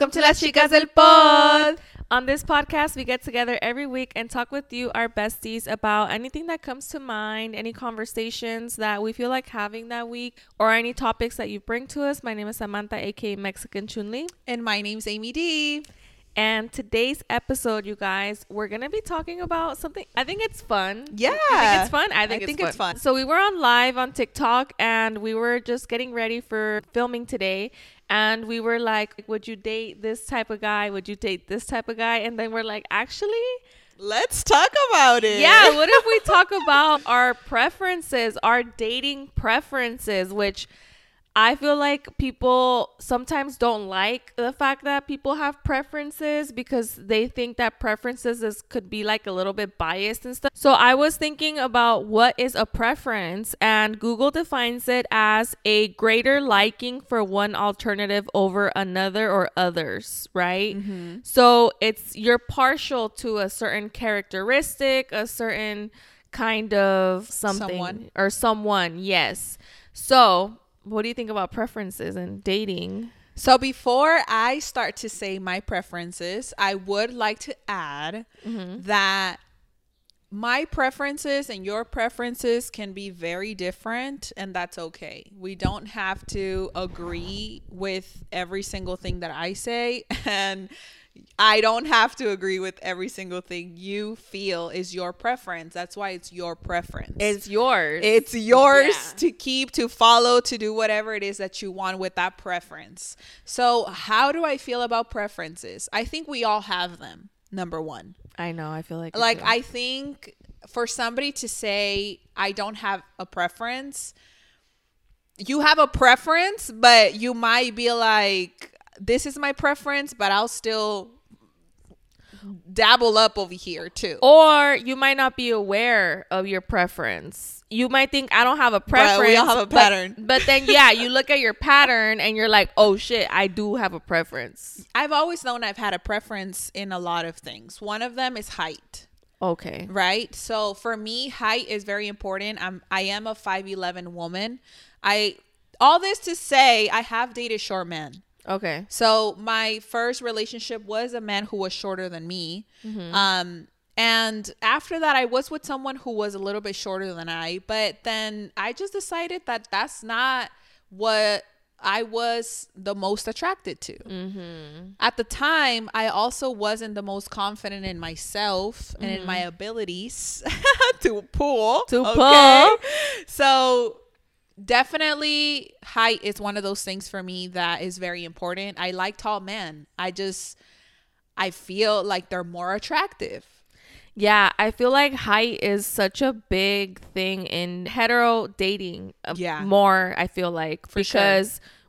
Welcome to Las Chicas del Pod. On this podcast, we get together every week and talk with you, our besties, about anything that comes to mind, any conversations that we feel like having that week, or any topics that you bring to us. My name is Samantha, aka Mexican Chunli. And my name's Amy D. And today's episode, you guys, we're gonna be talking about something. I think it's fun. Yeah, You think it's fun. I think, I it's, think fun. it's fun. So we were on live on TikTok, and we were just getting ready for filming today. And we were like, "Would you date this type of guy? Would you date this type of guy?" And then we're like, "Actually, Let's talk about it. yeah. What if we talk about our preferences, our dating preferences, which." I feel like people sometimes don't like the fact that people have preferences because they think that preferences is, could be like a little bit biased and stuff. So I was thinking about what is a preference, and Google defines it as a greater liking for one alternative over another or others, right? Mm-hmm. So it's you're partial to a certain characteristic, a certain kind of something Someone. or someone, yes. So what do you think about preferences and dating? So before I start to say my preferences, I would like to add Mm-hmm. that my preferences and your preferences can be very different, and that's okay. We don't have to agree with every single thing that I say, and I don't have to agree with every single thing you feel is your preference. That's why it's your preference. It's yours. It's yours Yeah. to keep, to follow, to do whatever it is that you want with that preference. So, how do I feel about preferences? I think we all have them. Number one, I know. I feel like like. I think for somebody to say I don't have a preference, you have a preference, but you might be like, "This is my preference," but I'll still dabble up over here too. or you might not be aware of your preference. You might think I don't have a preference. we all have a but- pattern. But, then yeah, you look at your pattern and you're like, "Oh shit, I do have a preference." I've always known I've had a preference in a lot of things. One of them is height, Okay. right? So for me, height is very important. I'm I am a 5'11 woman. I all this to say I have dated short men. Okay. So my first relationship was a man who was shorter than me. Mm-hmm. Um and after that I was with someone who was a little bit shorter than I, but then I just decided that that's not what I was the most attracted to. Mm-hmm. At the time, I also wasn't the most confident in myself and in my mm-hmm. abilities to pull. To okay? pull. So definitely height is one of those things for me that is very important. I like tall men. I just I feel like they're more attractive. Yeah, I feel like height is such a big thing in hetero dating. uh, Yeah. More, I feel like. For sure.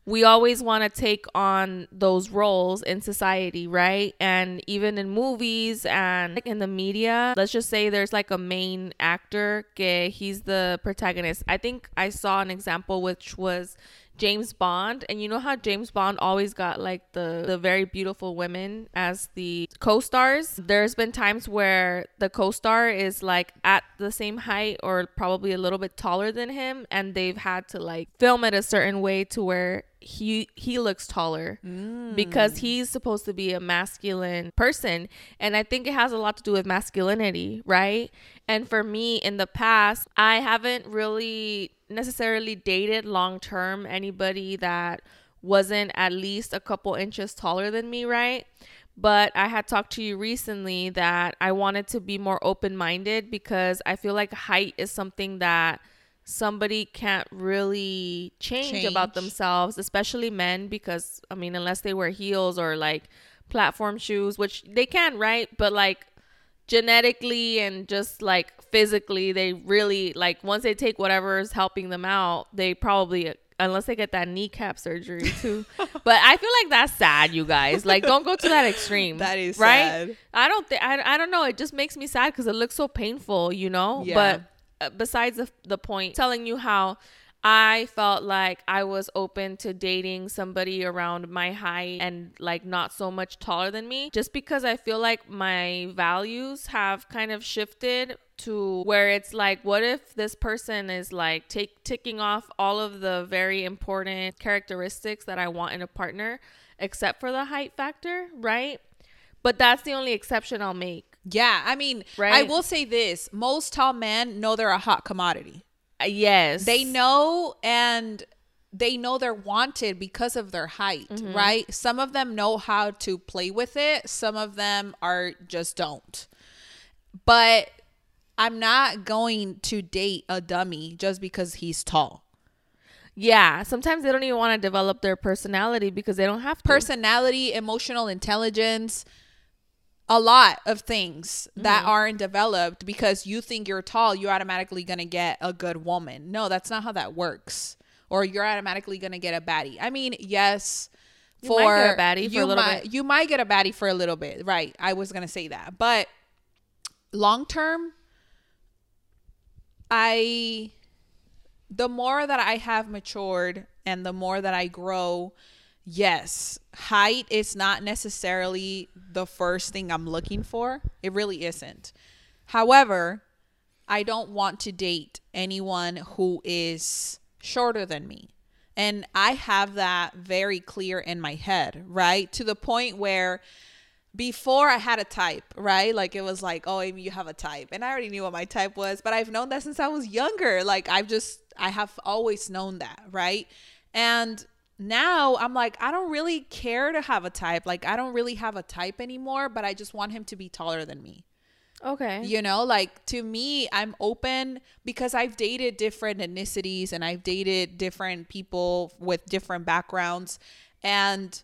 We always want to take on those roles in society, right? And even in movies and in the media, let's just say there's like a main actor, que he's the protagonist. I think I saw an example which was James Bond, and you know how James Bond always got like the the very beautiful women as the co-stars. There's been times where the co-star is like at the same height or probably a little bit taller than him, and they've had to like film it a certain way to where he he looks taller mm. because he's supposed to be a masculine person. And i think it has a lot to do with masculinity right? And for me in the past i haven't really necessarily dated long term anybody that wasn't at least a couple inches taller than me right? But I had talked to you recently that I wanted to be more open minded because I feel like height is something that somebody can't really change, about themselves, especially men, because I mean, unless they wear heels or like platform shoes, which they can, right? But like genetically and just like physically, they really like once they take whatever is helping them out, they probably unless they get that kneecap surgery too. but I feel like that's sad, you guys. Like, don't go to that extreme. That is right. sad. I don't think I, I don't know. It just makes me sad because it looks so painful, you know. Yeah. But Uh, besides the the point, telling you how I felt like I was open to dating somebody around my height and like not so much taller than me, just because I feel like my values have kind of shifted to where it's like, what if this person is like take ticking off all of the very important characteristics that I want in a partner? except for the height factor, right? But that's the only exception I'll make. Yeah, I mean, Right. I will say this: most tall men know they're a hot commodity. Uh, yes. They know and they know they're wanted because of their height, right? Some of them know how to play with it. Some of them are just don't. But I'm not going to date a dummy just because he's tall. Yeah, sometimes they don't even want to develop their personality because they don't have to. Personality, emotional intelligence, a lot of things that mm-hmm. aren't developed because you think you're tall, you're automatically going to get a good woman. No, that's not how that works. Or you're automatically going to get a baddie. I mean, yes, You for might get a baddie for you a little might, bit. You might get a baddie for a little bit. Right. I was going to say that. But long term, I the more that I have matured and the more that I grow, yes, height is not necessarily the first thing I'm looking for. It really isn't. However, I don't want to date anyone who is shorter than me. And I have that very clear in my head, right? To the point where before I had a type, right? Like it was like, oh, Amy, you have a type. And I already knew what my type was, but I've known that since I was younger. Like I've just, I have always known that, right? And now I'm like, I don't really care to have a type. Like I don't really have a type anymore, but I just want him to be taller than me. Okay. You know, like to me, I'm open because I've dated different ethnicities and I've dated different people with different backgrounds. And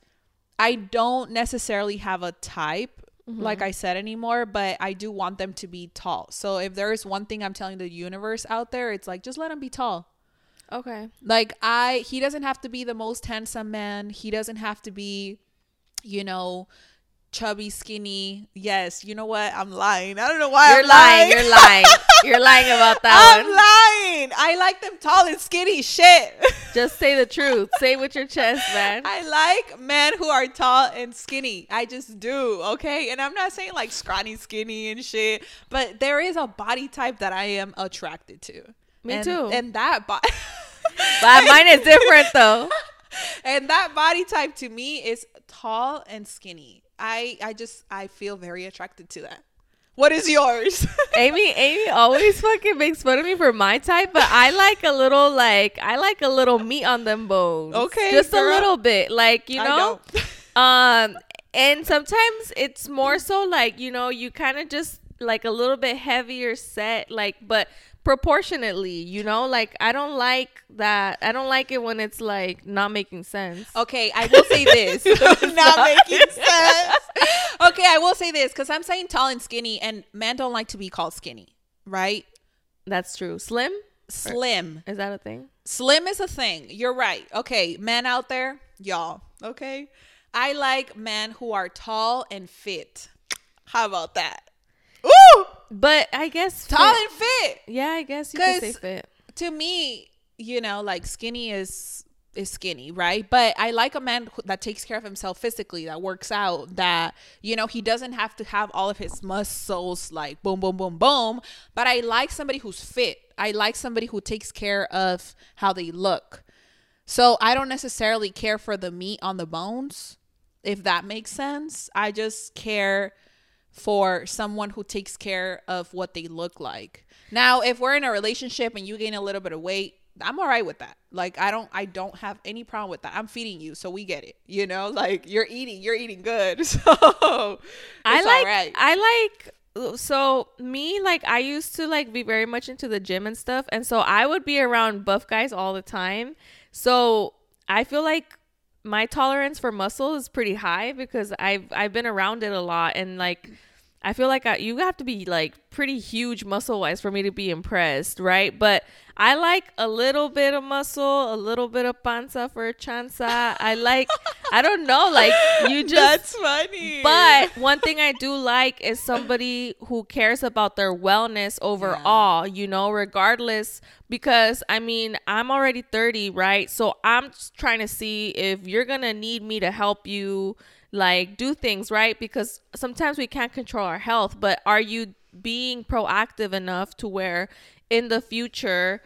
I don't necessarily have a type, mm-hmm. like I said anymore, but I do want them to be tall. So if there is one thing I'm telling the universe out there, it's like just let them be tall. Okay. Like I he doesn't have to be the most handsome man. He doesn't have to be, you know, chubby, skinny. Yes, you know what? I'm lying. I don't know why You're I'm lying. You're lying. You're lying about that I'm one. lying. I like them tall and skinny. Shit. Just say the truth. say it with your chest, man. I like men who are tall and skinny. I just do. Okay. And I'm not saying like scrawny, skinny and shit, but there is a body type that I am attracted to. Me And- too. And that body. But mine is different though. and that body type to me is tall and skinny. I I just I feel very attracted to that. What is yours? Amy, Amy always fucking makes fun of me for my type, but I like a little like I like a little meat on them bones. Okay, just a little bit, like you know. Um, and sometimes it's more so like you know you kind of just like a little bit heavier set, like but proportionately, you know. Like I don't like that. I don't like it when it's like not making sense. Okay, I will say this. not making sense. Okay, I will say this because I'm saying tall and skinny, and men don't like to be called skinny, right? That's true. Slim Slim. is that a thing? Slim is a thing. You're right. Okay, men out there, y'all. Okay, I like men who are tall and fit. How about that? Ooh, But I guess tall fit- and fit. Yeah, I guess you could say fit. to me, you know, like skinny is is skinny, right? But I like a man who- that takes care of himself physically, that works out, that you know, he doesn't have to have all of his muscles like boom boom boom boom, but I like somebody who's fit. I like somebody who takes care of how they look. So I don't necessarily care for the meat on the bones, if that makes sense. I just care for someone who takes care of what they look like. Now, if we're in a relationship and you gain a little bit of weight, I'm all right with that. Like I don't I don't have any problem with that. I'm feeding you, so we get it. You know, like you're eating, you're eating good. So I like right. I like so me like I used to like be very much into the gym and stuff and so I would be around buff guys all the time. So I feel like my tolerance for muscle is pretty high because I've I've been around it a lot and like I feel like I, you have to be like pretty huge muscle wise for me to be impressed, right? But I like a little bit of muscle, a little bit of panza for a chanza. I like, I don't know, like you just. That's funny. But one thing I do like is somebody who cares about their wellness overall, you know, regardless. Because I mean, I'm already 30, right? So I'm trying to see if you're going to need me to help you, like, do things, right? Because sometimes we can't control our health, but are you being proactive enough to where in the future,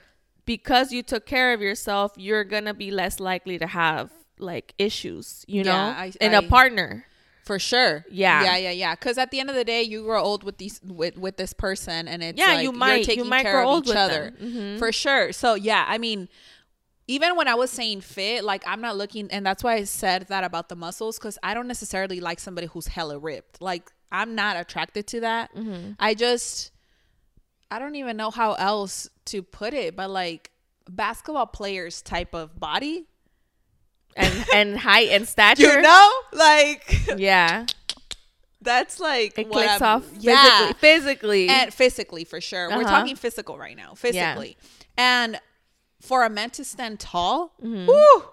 because you took care of yourself, you're to be less likely to have like issues, you know, Yeah, I- in I- a partner. For sure. Yeah. Yeah, yeah, yeah. Because at the end of the day, you grow old with these with with this person, and it's Yeah, like you might- you might grow of old each with other. Mhm. for sure. So yeah, I mean, even when I was saying fit, like I'm not looking, and that's why I said that about the muscles, because I don't necessarily like somebody who's hella ripped. Like I'm not attracted to that. Mm-hmm. I just I don't even know how else to put it, but like basketball players type of body, and and height and stature. you know, like Yeah, that's like it clicks I'm- off physically. Physically, and physically for sure. We're Uh-huh. talking physical right now, physically. And for a man to stand tall, mm-hmm. woo,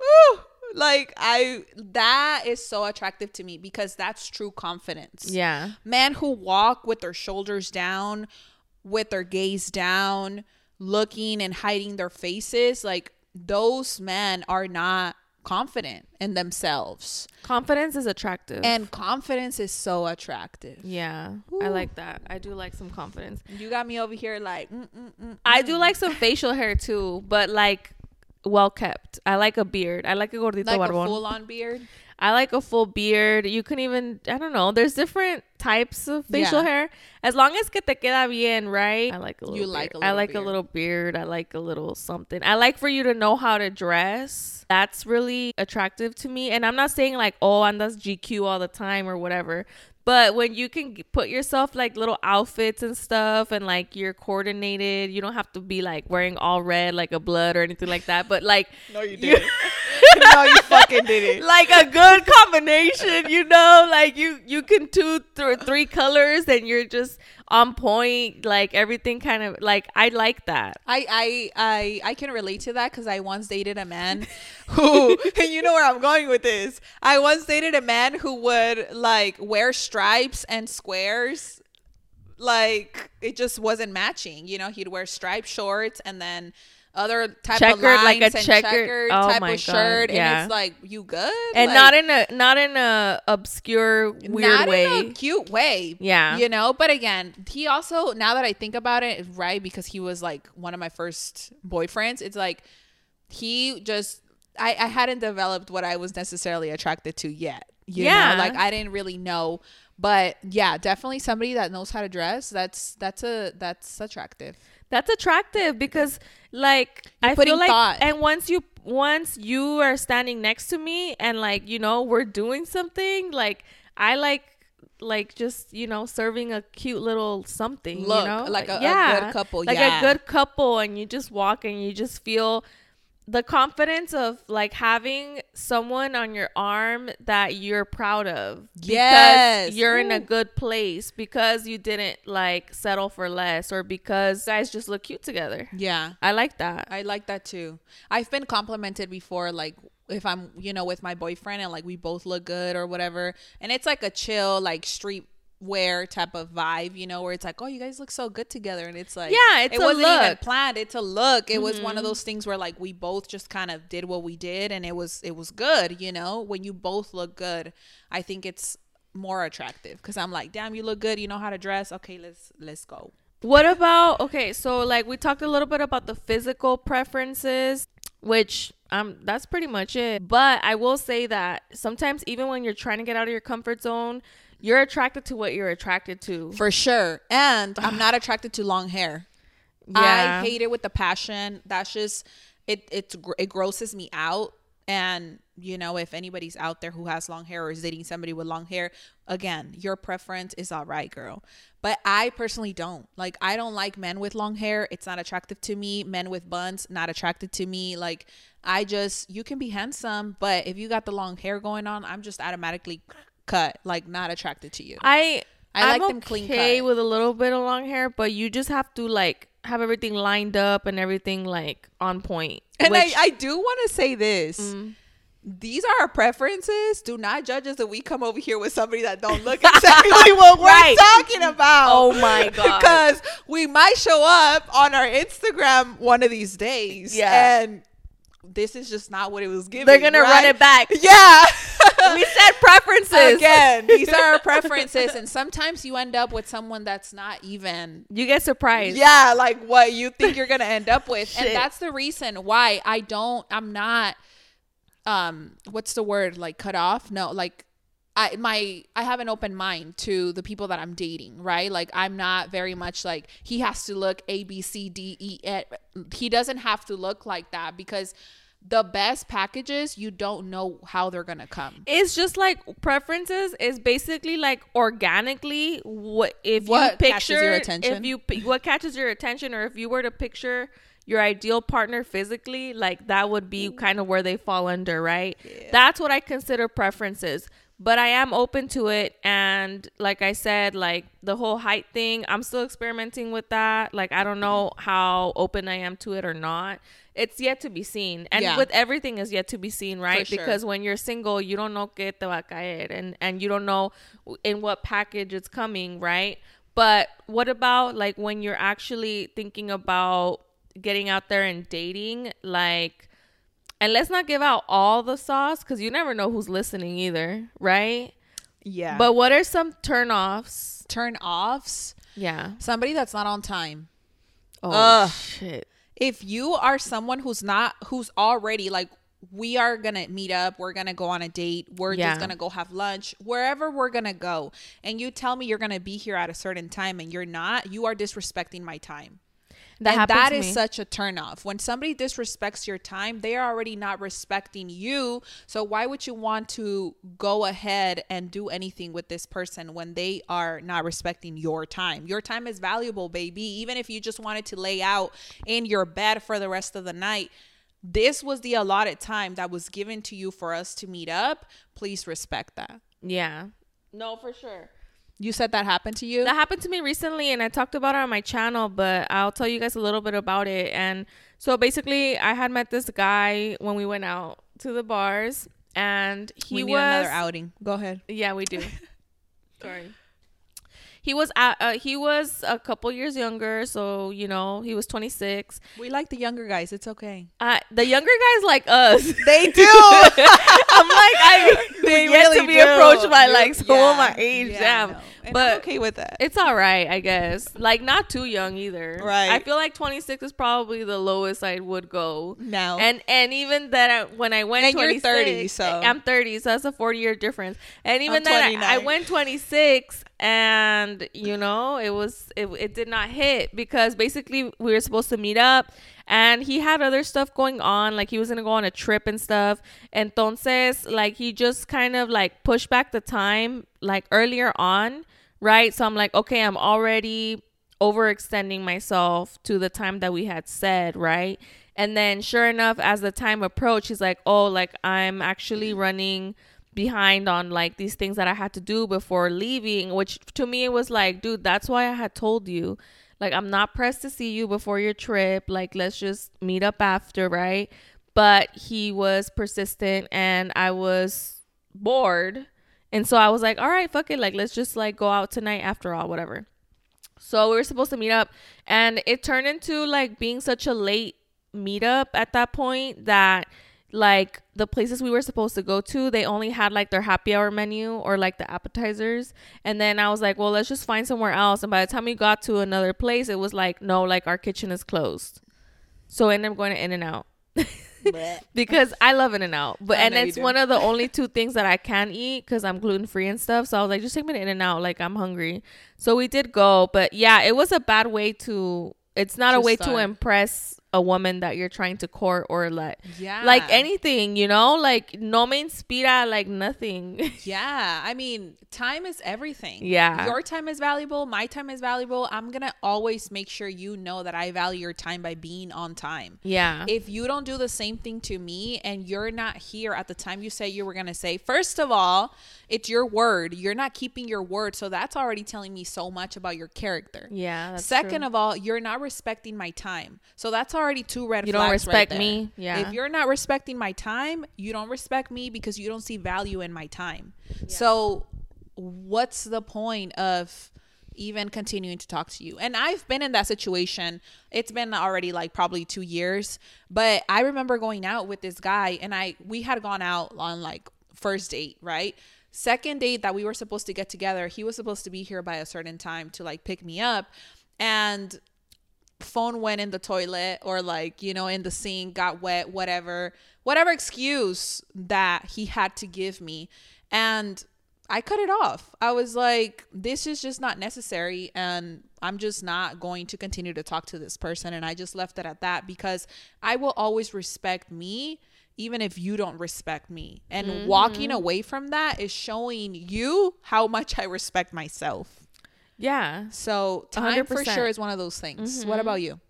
woo, like I that is so attractive to me because that's true confidence. yeah, Men who walk with their shoulders down, with their gaze down, looking and hiding their faces, like those men are not confident in themselves. confidence is attractive. And confidence is so attractive. yeah, I like that. I do like some confidence. You got me over here like mm, mm, mm, I do like some facial hair too, but like well kept. I like a beard. I like a gordito like a barbón. full on beard. I like a full beard. You can even I don't know. There's different types of facial Yeah. hair. As long as que te queda bien, right? I like a little. You like beard. a I little like beard. a little beard. I like a little something. I like for you to know how to dress. That's really attractive to me. And I'm not saying like oh, and andas GQ all the time or whatever. But when you can put yourself like little outfits and stuff and like you're coordinated, you don't have to be like wearing all red like a blood or anything like that. But like No, you You- didn't. no, you fucking did it. like a good combination, you know, like you you can two th- three colors and you're just on point, like everything kind of like I like that. I I I I can relate to that because I once dated a man who, and you know where I'm going with this. I once dated a man who would like wear stripes and squares, like it just wasn't matching. You know, he'd wear striped shorts and then other type Checkered, of lines like a and checkered- checkered oh type of shirt, God, yeah. and it's like you good And Like, not in a not in a obscure weird not way. in a cute way. Yeah. You know, but again, he also now that I think about it, right, because he was like one of my first boyfriends, it's like he just I, I hadn't developed what I was necessarily attracted to yet. You Yeah. know, like I didn't really know. But yeah, definitely somebody that knows how to dress, that's that's a that's attractive. That's attractive because like I feel like thought. and once you once you are standing next to me and like you know we're doing something like I like like just you know serving a cute little something Look, you know like a- a good couple, like yeah. a good couple and you just walk and you just feel the confidence of like having someone on your arm that you're proud of because Yes. you're in a good place because you didn't like settle for less or because guys just look cute together Yeah. i like that I like that too. I've been complimented before, like if I'm, you know, with my boyfriend and like we both look good or whatever. And it's like a chill, like street wear type of vibe, you know, where it's like, oh, you guys look so good together. And it's like, Yeah, it's it a wasn't even look. Mm-hmm. planned. It's a look. It was one of those things where like we both just kind of did what we did and it was, it was good, you know, when you both look good, I think it's more attractive because I'm like, damn, you look good. You know how to dress. Okay, let's, let's go. What about okay, so like we talked a little bit about the physical preferences, which um that's pretty much it. But I will say that sometimes even when you're trying to get out of your comfort zone, you're attracted to what you're attracted to. For sure. And I'm not attracted to long hair. Yeah. I hate it with the passion. That's just it. It's it grosses me out. And you know, if anybody's out there who has long hair or is dating somebody with long hair, again, your preference is all right, girl. But I personally don't like. I don't like men with long hair. It's not attractive to me. Men with buns, not attracted to me. Like I just, you can be handsome, but if you got the long hair going on, I'm just automatically cut. Like not attracted to you. I I I'm like them clean okay cut. with a little bit of long hair, but you just have to like have everything lined up and everything like on point. And which- I, I do want to say this. Mm. These are our preferences. Do not judge us that we come over here with somebody that don't look exactly what we're Right. talking about. Oh my God. Because we might show up on our Instagram one of these days. Yeah. And this is just not what it was given. they're gonna run it back. Yeah. we said preferences Again, these are our preferences, and sometimes you end up with someone that's not even You get surprised. yeah, like what you think you're gonna end up with. And that's the reason why I don't I'm not um what's the word like cut off no like I my I have an open mind to the people that I'm dating, right? Like I'm not very much like he has to look A B C D E. F. He doesn't have to look like that because the best packages you don't know how they're gonna come. It's just like preferences is basically like organically what if What you picture your attention? if you what catches your attention or if you were to picture your ideal partner physically like that would be kind of where they fall under right that's what i consider preferences but i am open to it. And like i said like the whole height thing i'm still experimenting with that. Like i don't know how open i am to it or not. It's yet to be seen. And Yeah. with everything is yet to be seen right? sure. because when you're single you don't know que te va a caer and and you don't know in what package it's coming right? But what about like when you're actually thinking about getting out there and dating like and let's not give out all the sauce because you never know who's listening either right Yeah. but what are some turn offs? turn offs, yeah somebody that's not on time. oh Ugh. shit if you are someone who's not who's already like we are gonna meet up we're gonna go on a date we're Yeah. just gonna go have lunch wherever we're gonna go and you tell me you're gonna be here at a certain time and you're not you are disrespecting my time That and happened that to is me. such a turnoff. When somebody disrespects your time, they are already not respecting you. So why would you want to go ahead and do anything with this person when they are not respecting your time? Your time is valuable, baby. Even if you just wanted to lay out in your bed for the rest of the night, this was the allotted time that was given to you for us to meet up. Please respect that. yeah no for sure You said that happened to you? That happened to me recently, and I talked about it on my channel, but I'll tell you guys a little bit about it. And so basically, I had met this guy when we went out to the bars, and he we need was another outing. Go ahead. yeah, we do. Sorry. He was at, uh, he was a couple years younger, so you know he was 26. We like the younger guys. It's okay. Uh, the younger guys like us. They do. I'm like I They really to be do. approached by You're- like someone yeah, my age. yeah, damn. And but I'm okay with that. it's all right, I guess. Like not too young either. Right. I feel like 26 is probably the lowest I would go. now. And and even that I, when I went And you're 26, 30, so- eh, I'm 30, so that's a 40 year difference. And even I'm I, I went 26 and you know, it was it, it did not hit because basically we were supposed to meet up and he had other stuff going on like he was going to go on a trip and stuff. And entonces, like he just kind of like pushed back the time like earlier on, right? So I'm like, okay, I'm already overextending myself to the time that we had said, right? And then sure enough, as the time approached, he's like, oh, like I'm actually running behind on like these things that I had to do before leaving, which to me it was like, dude, that's why I had told you. Like I'm not pressed to see you before your trip. Like let's just meet up after, right? But he was persistent and I was bored. And so I was like, all right, fuck it. Like let's just like go out tonight after all, whatever. So we were supposed to meet up and it turned into like being such a late meetup at that point that like the places we were supposed to go to, they only had like their happy hour menu or like the appetizers. And then I was like, well, let's just find somewhere else. And by the time we got to another place, it was like, no, like our kitchen is closed. So I ended up going to In and Out. because I love In and Out, but I and it's one of the only two things that I can eat because I'm gluten free and stuff. So I was like, just take me to In and Out, like I'm hungry. So we did go, but yeah, it was a bad way to. It's not a To way to impress a woman that you're trying to court or let yeah. like anything, you know, like no me inspira, like nothing. Yeah. I mean, time is everything. Yeah. Your time is valuable. My time is valuable. I'm going to always make sure you know that I value your time by being on time. yeah, If you don't do the same thing to me and you're not here at the time you say you were going to say, first of all, it's your word. You're not keeping your word. So that's already telling me so much about your character. yeah. Second true. of all, you're not respecting my time. So that's already two red flags. You don't right respect there. me. Yeah. If you're not respecting my time, you don't respect me because you don't see value in my time. So what's the point of even continuing to talk to you? And I've been in that situation. It's been already like probably 2 years, but I remember going out with this guy and I we had gone out on like first date, right? Second date that we were supposed to get together, he was supposed to be here by a certain time to like pick me up and phone went in the toilet or like you know in the sink got wet whatever whatever excuse that he had to give me. And I cut it off. I was like, this is just not necessary. And I'm just not going to continue to talk to this person. And I just left it at that because I will always respect me, even if you don't respect me. And mm-hmm. walking away from that is showing you how much I respect myself. Yeah. So time 100%. for sure is one of those things. Mm-hmm. What about you?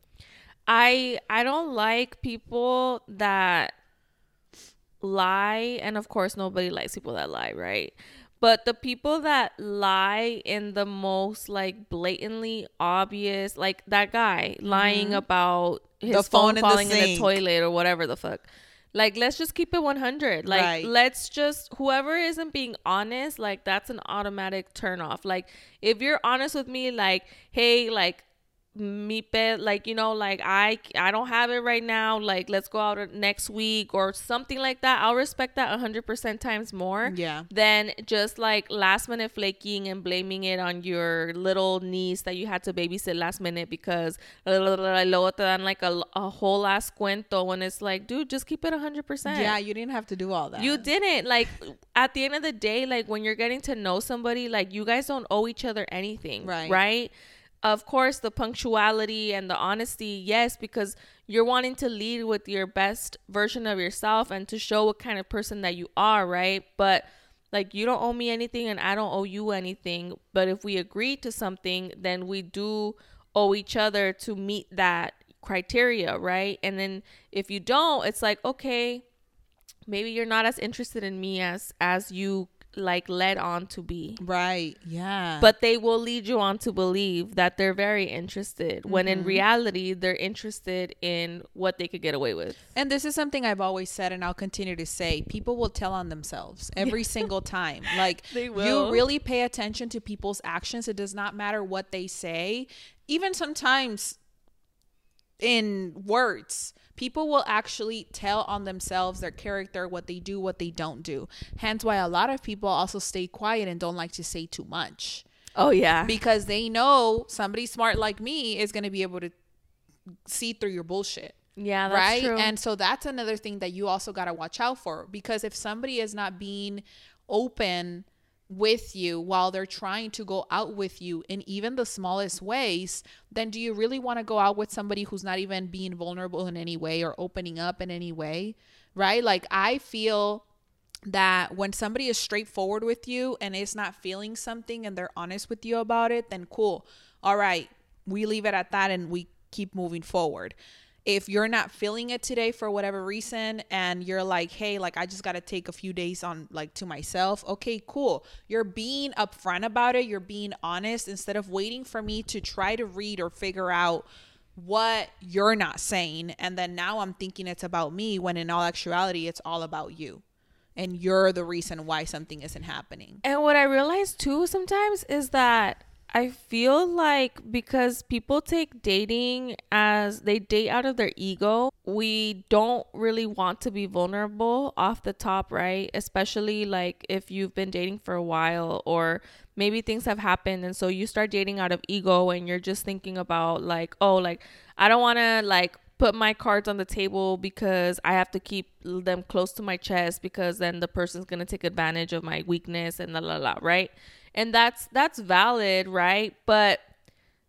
I I don't like people that lie and of course nobody likes people that lie, right? But the people that lie in the most like blatantly obvious, like that guy lying mm-hmm. about his the phone, phone falling in the, in the toilet or whatever the fuck. Like let's just keep it 100. Like right. let's just whoever isn't being honest, like that's an automatic turn off. Like if you're honest with me like, "Hey, like me pet like you know like i i don't have it right now like let's go out next week or something like that. I'll respect that 100% times more yeah. than just like last minute flaking and blaming it on your little niece that you had to babysit last minute because luego te dan like a, a whole ass cuento when it's like dude just keep it 100% yeah you didn't have to do all that. You didn't. Like at the end of the day like when you're getting to know somebody like you guys don't owe each other anything right. right of course the punctuality and the honesty yes because you're wanting to lead with your best version of yourself and to show what kind of person that you are right? But like you don't owe me anything and i don't owe you anything. But if we agree to something then we do owe each other to meet that criteria right? And then if you don't it's like okay maybe you're not as interested in me as as you like led on to be. Right. Yeah. But they will lead you on to believe that they're very interested mm-hmm. when in mm-hmm. reality they're interested in what they could get away with. And this is something I've always said and I'll continue to say. People will tell on themselves every single time. Like you really pay attention to people's actions. It does not matter what they say. Even sometimes in words people will actually tell on themselves their character what they do what they don't do. Hence why a lot of people also stay quiet and don't like to say too much. Oh yeah. Because they know somebody smart like me is going to be able to see through your bullshit. Yeah right? true. and so that's another thing that you also got to watch out for. Because if somebody is not being open with you while they're trying to go out with you in even the smallest ways, then do you really want to go out with somebody who's not even being vulnerable in any way or opening up in any way? Right? Like, I feel that when somebody is straightforward with you and is not feeling something and they're honest with you about it, then cool. All right, we leave it at that and we keep moving forward if you're not feeling it today for whatever reason and you're like hey like i just got to take a few days on like to myself okay cool. You're being upfront about it. You're being honest instead of waiting for me to try to read or figure out what you're not saying. And then now i'm thinking it's about me when in all actuality it's all about you. And you're the reason why something isn't happening. And what i realize too sometimes is that I feel like because people take dating as they date out of their ego, we don't really want to be vulnerable off the top, right? Especially like if you've been dating for a while or maybe things have happened and so you start dating out of ego and you're just thinking about like, oh, like I don't want to like put my cards on the table because I have to keep them close to my chest because then the person's going to take advantage of my weakness and la la la, right? And that's that's valid right? But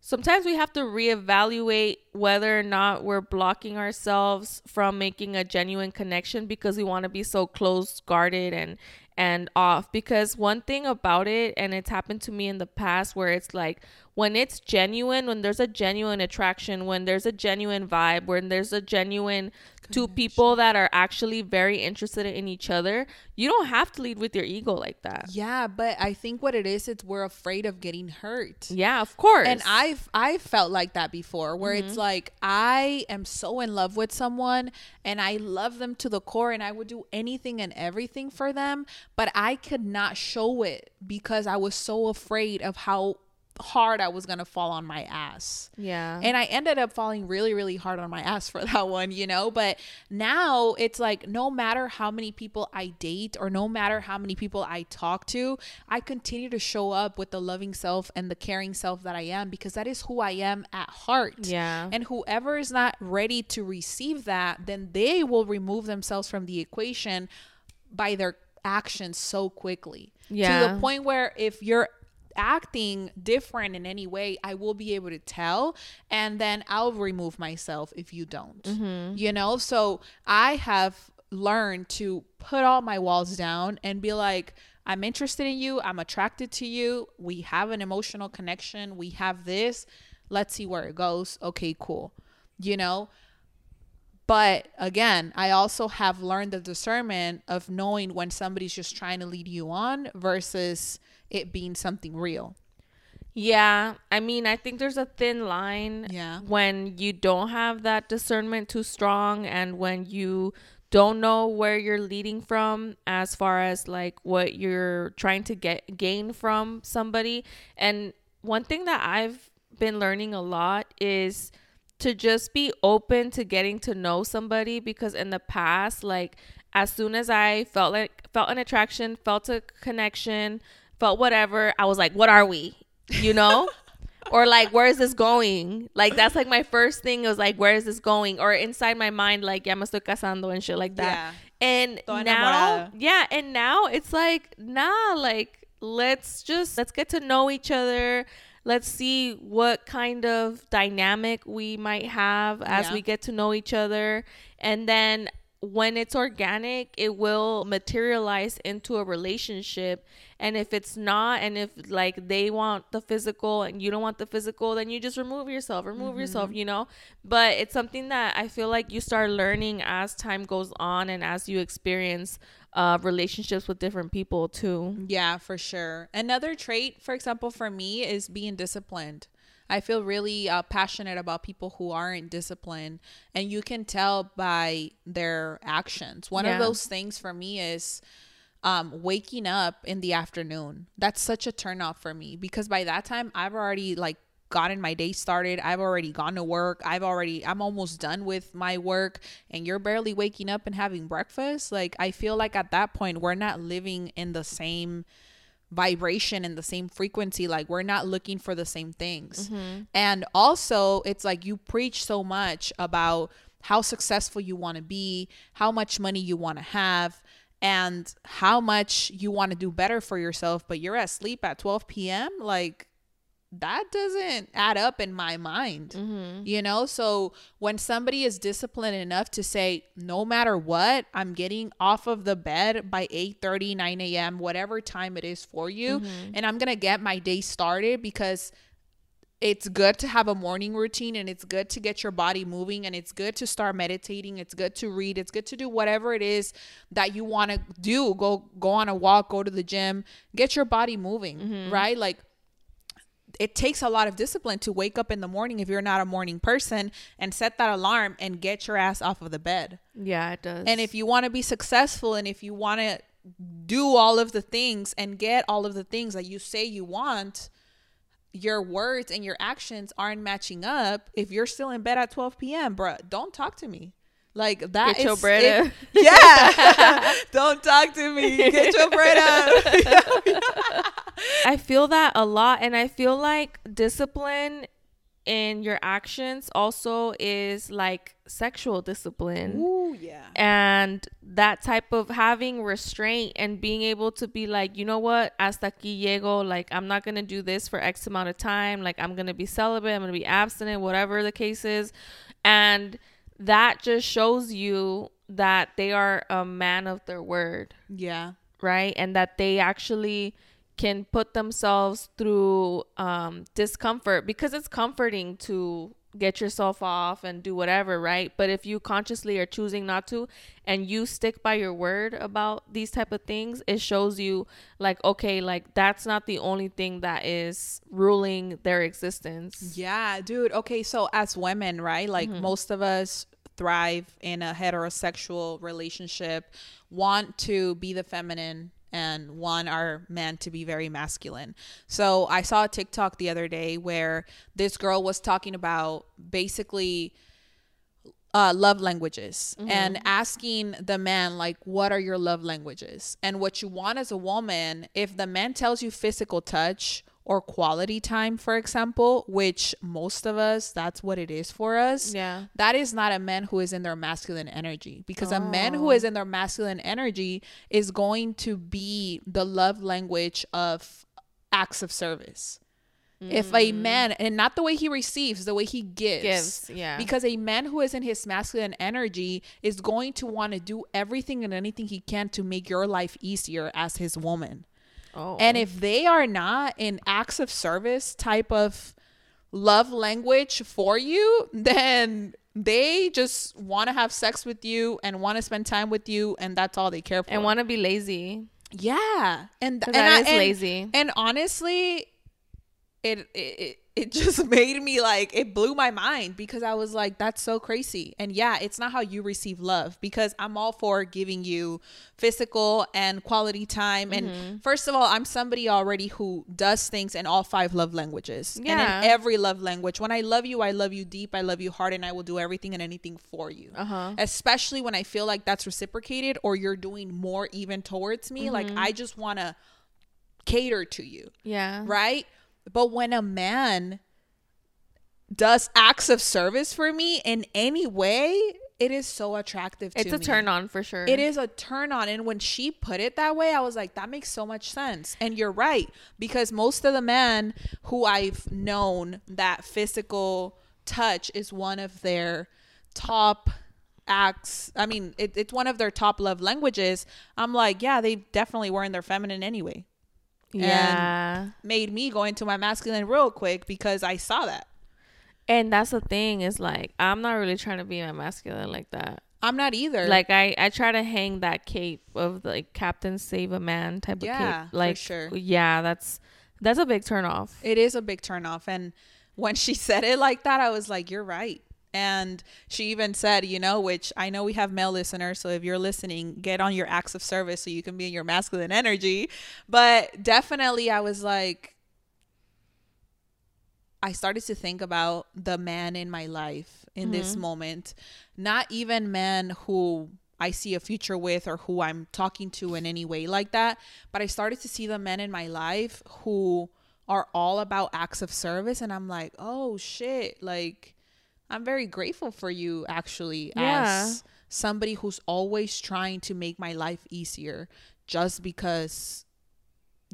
sometimes we have to reevaluate whether or not we're blocking ourselves from making a genuine connection because we want to be so close guarded and and off. Because one thing about it and it's happened to me in the past where it's like when it's genuine when there's a genuine attraction when there's a genuine vibe when there's a genuine two people that are actually very interested in each other you don't have to lead with your ego like that. Yeah but i think what it is it's we're afraid of getting hurt. Yeah of course. And i've i've felt like that before where mm-hmm. it's like i am so in love with someone and i love them to the core and i would do anything and everything for them but i could not show it because i was so afraid of how hard I was going to fall on my ass. Yeah. And I ended up falling really, really hard on my ass for that one, you know? But now it's like no matter how many people I date or no matter how many people I talk to, I continue to show up with the loving self and the caring self that I am because that is who I am at heart. Yeah. And whoever is not ready to receive that, then they will remove themselves from the equation by their actions so quickly. Yeah. To the point where if you're acting different in any way, I will be able to tell. And then I'll remove myself if you don't. Mm-hmm. You know? So I have learned to put all my walls down and be like, I'm interested in you. I'm attracted to you. We have an emotional connection. We have this. Let's see where it goes. Okay, cool. You know? But again, I also have learned the discernment of knowing when somebody's just trying to lead you on versus it being something real. Yeah, I mean, I think there's a thin line Yeah. when you don't have that discernment too strong and when you don't know where you're leading from as far as like what you're trying to get gain from somebody. And one thing that I've been learning a lot is to just be open to getting to know somebody because in the past like as soon as I felt like felt an attraction, felt a connection, felt whatever, I was like, what are we? You know? or like where is this going? Like that's like my first thing it was like where is this going? Or inside my mind like ya me estoy casando and shit like that. Yeah. And Toda now enamorada. yeah, and now it's like nah, like let's just let's get to know each other. Let's see what kind of dynamic we might have as Yeah. we get to know each other. And then when it's organic, it will materialize into a relationship. And if it's not, and if like they want the physical and you don't want the physical, then you just remove yourself, remove yourself, you know? But it's something that I feel like you start learning as time goes on and as you experience uh, relationships with different people too. Yeah, for sure. Another trait, for example, for me is being disciplined. I feel really uh, passionate about people who aren't disciplined, and you can tell by their actions. One Yeah. of those things for me is um, waking up in the afternoon. That's such a turnoff for me because by that time I've already like gotten my day started. I've already gone to work. I've already I'm almost done with my work and you're barely waking up and having breakfast. Like I feel like at that point we're not living in the same vibration and the same frequency like we're not looking for the same things. And also it's like you preach so much about how successful you want to be, how much money you want to have, and how much you want to do better for yourself, but you're asleep at 12 p.m. Like, that doesn't add up in my mind. Mm-hmm. You know? So, when somebody is disciplined enough to say, no matter what, I'm getting off of the bed by 8 30, 9 a.m., whatever time it is for you, mm-hmm. and I'm going to get my day started because it's good to have a morning routine and it's good to get your body moving and it's good to start meditating. It's good to read. It's good to do whatever it is that you want to do. Go go on a walk go to the gym. Get your body moving mm-hmm. right? Like it takes a lot of discipline to wake up in the morning if you're not a morning person and set that alarm and get your ass off of the bed. Yeah, it does. and if you want to be successful and if you want to do all of the things and get all of the things that you say you want, your words and your actions aren't matching up. If you're still in bed at 12 p.m., bruh, don't talk to me. Like that Get your bread it- up. Yeah. don't talk to me. Get your bread up. I feel that a lot and I feel like discipline in your actions also is like sexual discipline. Ooh, yeah. and that type of having restraint and being able to be like, you know what, hasta aquí llego, like I'm not gonna do this for X amount of time, like I'm gonna be celibate, I'm gonna be abstinent, whatever the case is, and that just shows you that they are a man of their word, Yeah. right, and that they actually can put themselves through um, discomfort because it's comforting to get yourself off and do whatever, right? But if you consciously are choosing not to and you stick by your word about these type of things, it shows you like okay, like that's not the only thing that is ruling their existence. Yeah, dude. Okay, so as women, right? Like most of us thrive in a heterosexual relationship, want to be the feminine and one are meant to be very masculine. So I saw a TikTok the other day where this girl was talking about basically uh, love languages Mm-hmm. and asking the man like what are your love languages and what you want as a woman if the man tells you physical touch or quality time for example which most of us that's what it is for us Yeah. that is not a man who is in their masculine energy because a man who Oh. in their masculine energy is going to be the love language of acts of service if a mm. man and not the way he receives the way he gives Gives, yeah. because a man who is in his masculine energy is going to want to do everything and anything he can to make your life easier as his woman Oh. and if they are not in acts of service type of love language for you, then they just want to have sex with you and want to spend time with you, and that's all they care for. and want to be lazy. yeah, and 'Cause and that I- is and- lazy. And honestly, it it. it it just made me like it blew my mind because I was like that's so crazy. And yeah, it's not how you receive love because I'm all for giving you physical and quality time Mm-hmm. and first of all, I'm somebody already who does things in all five love languages. Yeah. And in every love language. When I love you, I love you deep, I love you hard and I will do everything and anything for you. Uh-huh. Especially when I feel like that's reciprocated or you're doing more even towards me, like Mm-hmm. I just want to cater to you Yeah. right? But when a man does acts of service for me in any way, it is so attractive to It's a me. turn on for sure. It is a turn on. And when she put it that way, I was like, that makes so much sense. And you're right. Because most of the men who I've known that physical touch is one of their top acts. I mean, it, it's one of their top love languages. I'm like, yeah, they definitely were in their feminine anyway Yeah. made me go into my masculine real quick because I saw that. And that's the thing is like I'm not really trying to be my masculine like that. I'm not either. Like I I try to hang that cape of like Captain Save a Man type Yeah, of cape. Like sure. yeah, that's that's a big turn off. it is a big turn off. And when she said it like that, I was like, you're right. And she even said, you know, which I know we have male listeners. So if you're listening, get on your acts of service so you can be in your masculine energy. But definitely, I was like, I started to think about the man in my life in this mm-hmm. moment, not even men who I see a future with or who I'm talking to in any way like that, but I started to see the men in my life who are all about acts of service and I'm like, "Oh shit, like I'm very grateful for you actually Yeah. as somebody who's always trying to make my life easier just because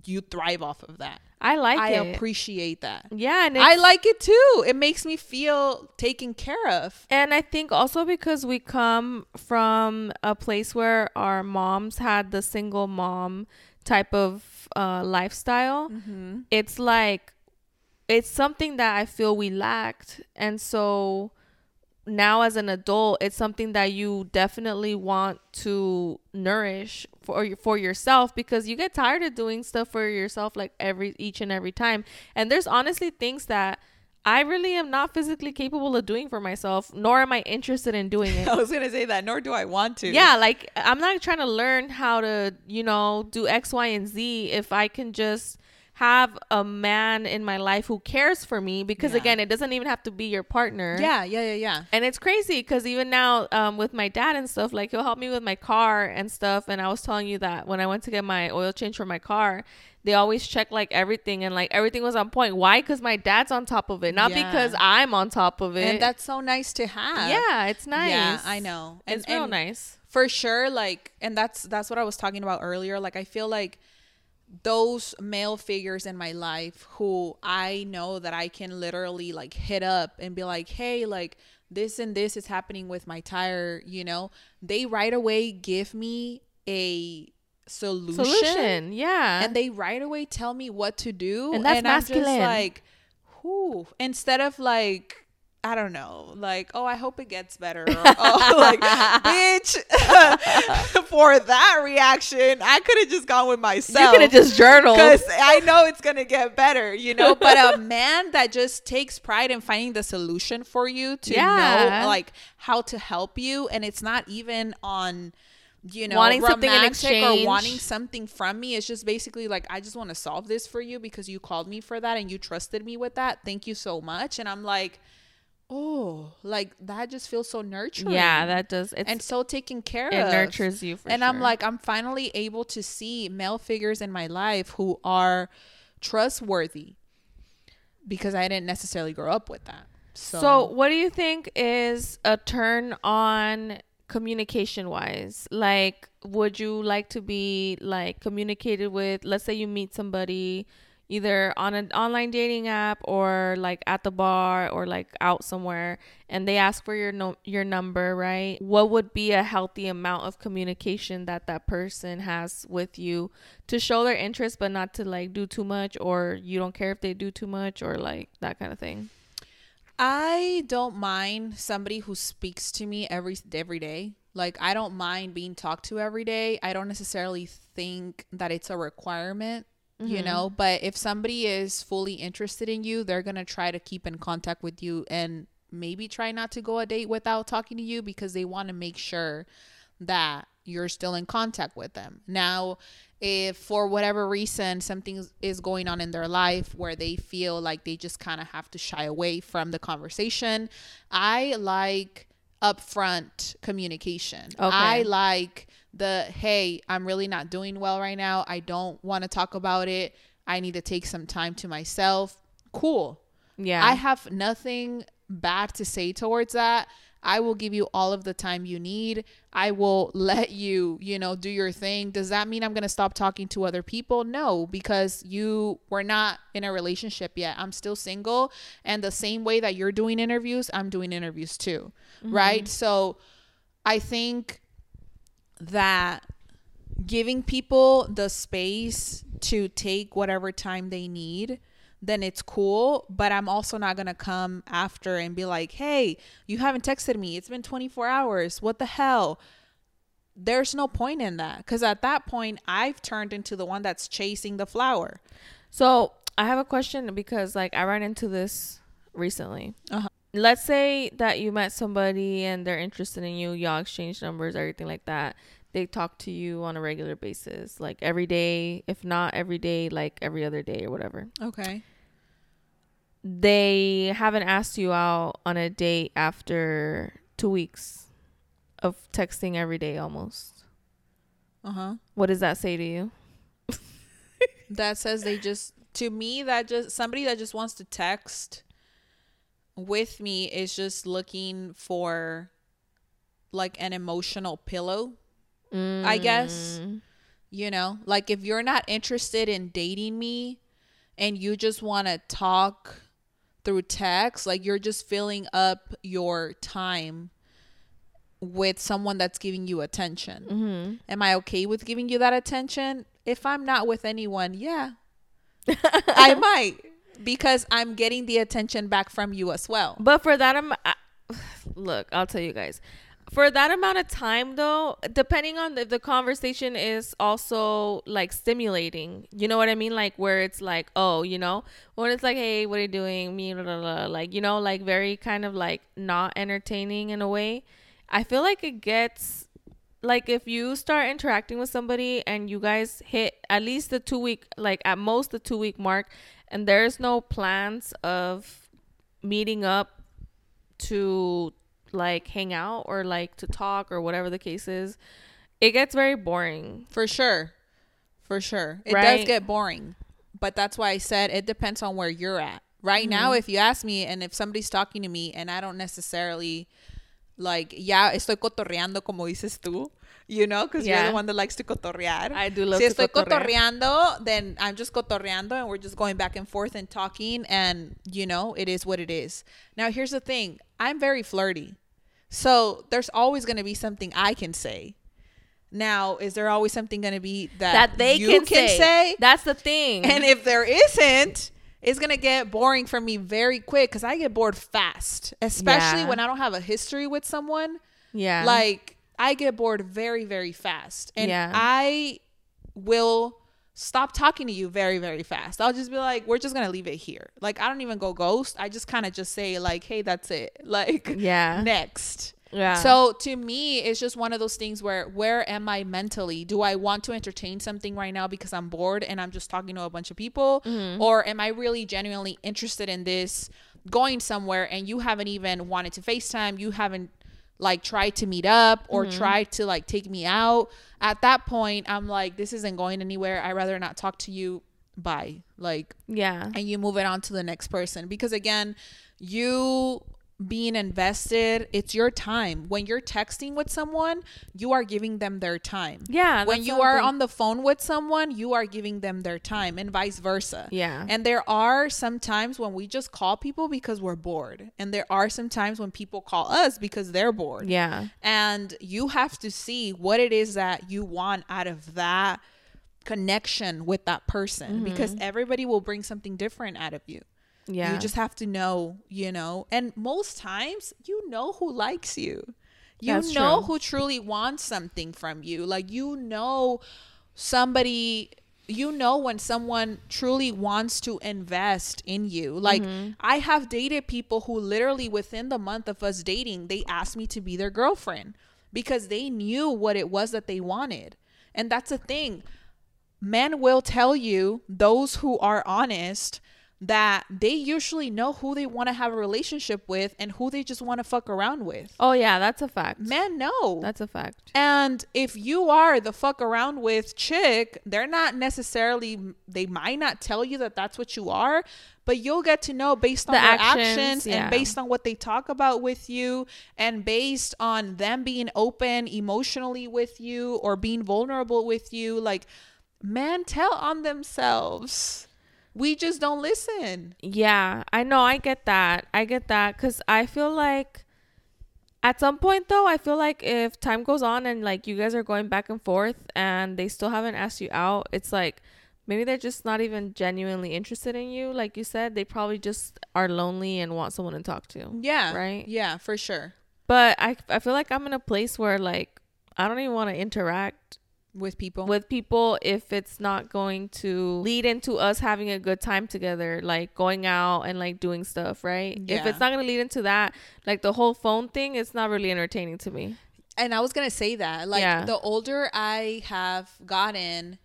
you thrive off of that. I like I it. I appreciate that. yeah, and I like it too. It makes me feel taken care of. And I think also because we come from a place where our moms had the single mom type of uh, lifestyle, Mm-hmm. it's like it's something that I feel we lacked. And so now as an adult, it's something that you definitely want to nourish for for yourself because you get tired of doing stuff for yourself like every each and every time. And there's honestly things that I really am not physically capable of doing for myself, nor am I interested in doing it. I was gonna say that, nor do I want to. Yeah, like I'm not trying to learn how to, you know, do X, Y, and Z if I can just have a man in my life who cares for me because Yeah. again, it doesn't even have to be your partner. Yeah, yeah, yeah, yeah. And it's crazy because even now, um, with my dad and stuff, like he'll help me with my car and stuff. And I was telling you that when I went to get my oil change for my car, they always check like everything and like everything was on point. Why? Because my dad's on top of it, not Yeah. because I'm on top of it. And that's so nice to have. yeah, it's nice. Yeah, I know. And, it's real and nice. for sure like and that's that's what i was talking about earlier like i feel like those male figures in my life who i know that i can literally like hit up and be like hey like this and this is happening with my tire you know they right away give me a solution, Solution, yeah. and they right away tell me what to do And that's I'm just masculine. like whew instead of like I don't know, like, oh, I hope it gets better. Or, oh, like, bitch, for that reaction, I could have just gone with myself. you could have just journaled. because I know it's gonna get better, you know. But a man that just takes pride in finding the solution for you to Yeah. know, like, how to help you, and it's not even on you know, Wanting something in romantic or wanting something from me. It's just basically like I just want to solve this for you because you called me for that and you trusted me with that. Thank you so much. And I'm like, oh, like that just feels so nurturing. Yeah, that does. It's, and so taken care it of. nurtures you for and I'm like, I'm finally able to see male figures in my life who are trustworthy because I didn't necessarily grow up with that. So, So, what do you think is a turn on communication wise? Like, would you like to be like communicated with? Let's say you meet somebody either on an online dating app or like at the bar or like out somewhere and they ask for your no- your number, right? What would be a healthy amount of communication that that person has with you to show their interest but not to like do too much or you don't care if they do too much or like that kind of thing? I don't mind somebody who speaks to me every every day. Like I don't mind being talked to every day. I don't necessarily think that it's a requirement, you mm-hmm. know, but if somebody is fully interested in you, they're going to try to keep in contact with you and maybe try not to go a date without talking to you because they want to make sure that you're still in contact with them. Now, if for whatever reason something is going on in their life where they feel like they just kind of have to shy away from the conversation, I like upfront communication. Okay. I like the hey, I'm really not doing well right now. I don't want to talk about it. I need to take some time to myself. Cool. Yeah. I have nothing bad to say towards that. I will give you all of the time you need. I will let you, you know, do your thing. Does that mean I'm going to stop talking to other people? No, because you were not in a relationship yet. I'm still single. And the same way that you're doing interviews, I'm doing interviews too. Mm-hmm. Right. So I think that giving people the space to take whatever time they need then it's cool but i'm also not going to come after and be like hey you haven't texted me it's been 24 hours what the hell there's no point in that because at that point i've turned into the one that's chasing the flower So I have a question because like I ran into this recently. Uh-huh. Let's say that you met somebody and they're interested in you, y'all exchange numbers, everything like that. They talk to you on a regular basis, like every day, if not every day, like every other day or whatever. okay They haven't asked you out on a date after two weeks of texting every day almost. uh-huh What does that say to you? that says they just to me that just somebody that just wants to text with me is just looking for like an emotional pillow i guess Mm. you know like if you're not interested in dating me and you just want to talk through text like you're just filling up your time with someone that's giving you attention Mm-hmm. am I okay with giving you that attention? If I'm not with anyone, yeah, I might because I'm getting the attention back from you as well. But for that amount, look, I'll tell you guys. For that amount of time, though, depending on if the conversation is also like stimulating, you know what I mean? Like where it's like, oh, you know, when it's like, hey, what are you doing? Me, blah, blah, blah, like you know, like very kind of like not entertaining in a way. I feel like it gets like if you start interacting with somebody and you guys hit at least the two week, like at most the two week mark, and there's no plans of meeting up to like hang out or like to talk or whatever the case is, it gets very boring. For sure. For sure. It Right. does get boring. But that's why I said it depends on where you're at. Right now, mm-hmm. if you ask me and if somebody's talking to me and I don't necessarily like, yeah, estoy cotorreando como dices tú, you know, because you're the one that likes to cotorrear. I do love si to estoy cotorrear. cotorreando, then I'm just cotorreando and we're just going back and forth and talking and, you know, it is what it is. Now, here's the thing. I'm very flirty. So there's always going to be something I can say. Now, is there always something going to be that, That they you can, say. That's the thing. And if there isn't, it's going to get boring for me very quick because I get bored fast, especially Yeah. when I don't have a history with someone. yeah. Like, I get bored very, very fast. And Yeah. I will stop talking to you very, very fast. I'll just be like, we're just going to leave it here. Like, I don't even go ghost. I just kind of just say, like, hey, that's it. Like, Yeah. next. Yeah. So to me, it's just one of those things where where am I mentally? Do I want to entertain something right now because I'm bored and I'm just talking to a bunch of people, mm-hmm. or am I really genuinely interested in this? Going somewhere and you haven't even wanted to FaceTime, you haven't like try to meet up or mm-hmm. try to like take me out. At that point, I'm like, this isn't going anywhere. I'd rather not talk to you. Bye. Like yeah. and you move it on to the next person because again you being invested it's your time when you're texting with someone you are giving them their time Yeah. when you are on the phone with someone you are giving them their time and vice versa Yeah. and there are some times when we just call people because we're bored and there are some times when people call us because they're bored Yeah. and you have to see what it is that you want out of that connection with that person mm-hmm. because everybody will bring something different out of you. Yeah. You just have to know, you know, and most times you know who likes you. You That's know true. who truly wants something from you. Like you know somebody you know when someone truly wants to invest in you. Like Mm-hmm. I have dated people who literally within the month of us dating, they asked me to be their girlfriend because they knew what it was that they wanted. And that's the thing men will tell you those who are honest that they usually know who they want to have a relationship with and who they just want to fuck around with. oh yeah, that's a fact. Men know. That's a fact. and if you are the fuck around with chick, they're not necessarily they might not tell you that that's what you are, but you'll get to know based on The their actions, actions, yeah. and based on what they talk about with you and based on them being open emotionally with you or being vulnerable with you like men tell on themselves. We just don't listen. Yeah, I know. I get that. I get that because I feel like at some point, though, I feel like if time goes on and like you guys are going back and forth and they still haven't asked you out, it's like maybe they're just not even genuinely interested in you. Like you said, they probably just are lonely and want someone to talk to. Yeah. Right? Yeah, for sure. But I, I feel like I'm in a place where like I don't even want to interact With people. with people if it's not going to lead into us having a good time together like going out and like doing stuff right if it's not going to lead into that like the whole phone thing it's not really entertaining to me and I was gonna say that, like, Yeah. the older I have gotten,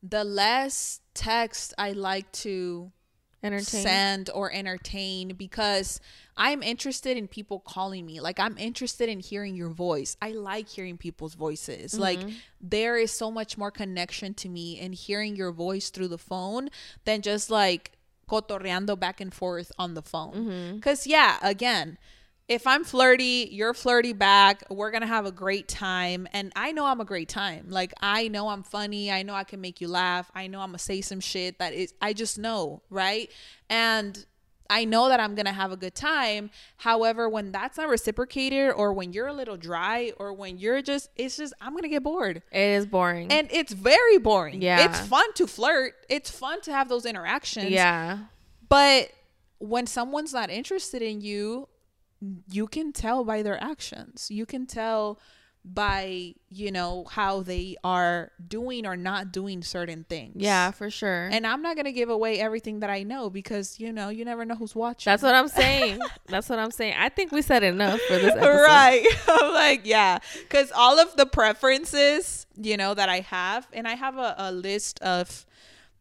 the less text I like to entertain send or entertain because I'm interested in people calling me. Like, I'm interested in hearing your voice. I like hearing people's voices. Like, mm-hmm. there is so much more connection to me in hearing your voice through the phone than just like cotorreando back and forth on the phone. Mm-hmm. Because, yeah, again, if I'm flirty, you're flirty back, we're going to have a great time. And I know I'm a great time. Like, I know I'm funny. I know I can make you laugh. I know I'm going to say some shit that is, I just know, right? And I know that I'm going to have a good time. However, when that's not reciprocated or when you're a little dry or when you're just, it's just, I'm going to get bored. it is boring And it's very boring. Yeah. It's fun to flirt, it's fun to have those interactions. yeah But when someone's not interested in you, you can tell by their actions. You can tell by, you know, how they are doing or not doing certain things. yeah for sure And I'm not going to give away everything that I know because, you know, you never know who's watching. that's what i'm saying that's what i'm saying i think we said enough for this episode. right. I'm like, yeah. Because all of the preferences, you know, that I have, and I have a, a list of,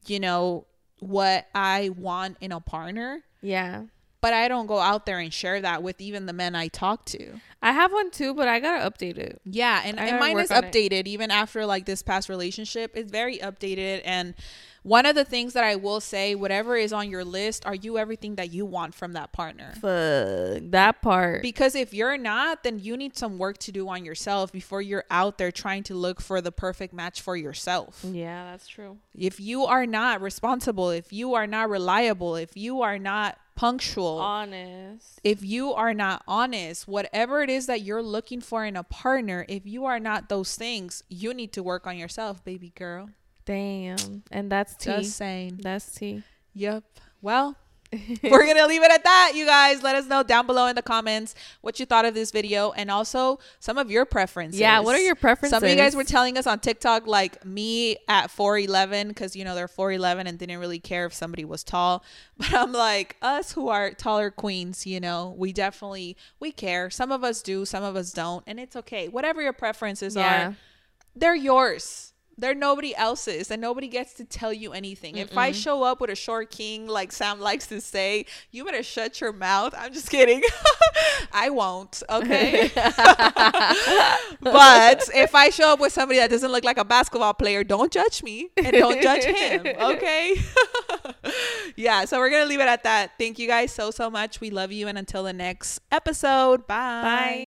you know, what I want in a partner. yeah but I don't go out there and share that with even the men I talk to. i have one too but i gotta update it Yeah, and, and mine is on it. updated even after like this past relationship. It's very updated and one of the things that I will say, whatever is on your list, are you everything that you want from that partner? fuck that part Because if you're not, then you need some work to do on yourself before you're out there trying to look for the perfect match for yourself. yeah that's true If you are not responsible, if you are not reliable, if you are not punctual, honest if you are not honest, whatever it is that you're looking for in a partner, if you are not those things, you need to work on yourself, baby girl. damn and that's tea Just saying. that's tea Yep. Well, we're gonna leave it at that, you guys. Let us know down below in the comments what you thought of this video and also some of your preferences. Yeah, what are your preferences? Some of you guys were telling us on TikTok, like me at 4'11, because you know they're 4'11 and didn't really care if somebody was tall. But I'm like, us who are taller queens, you know, we definitely we care. Some of us do, some of us don't, and it's okay. Whatever your preferences Yeah. are, they're yours. They're nobody else's, and nobody gets to tell you anything. If I show up with a short king, like Sam likes to say, you better shut your mouth. I'm just kidding. I won't, okay? but if I show up with somebody that doesn't look like a basketball player, don't judge me and don't judge him, okay? yeah, so we're going to leave it at that. Thank you guys so, so much. We love you. And until the next episode, bye. Bye.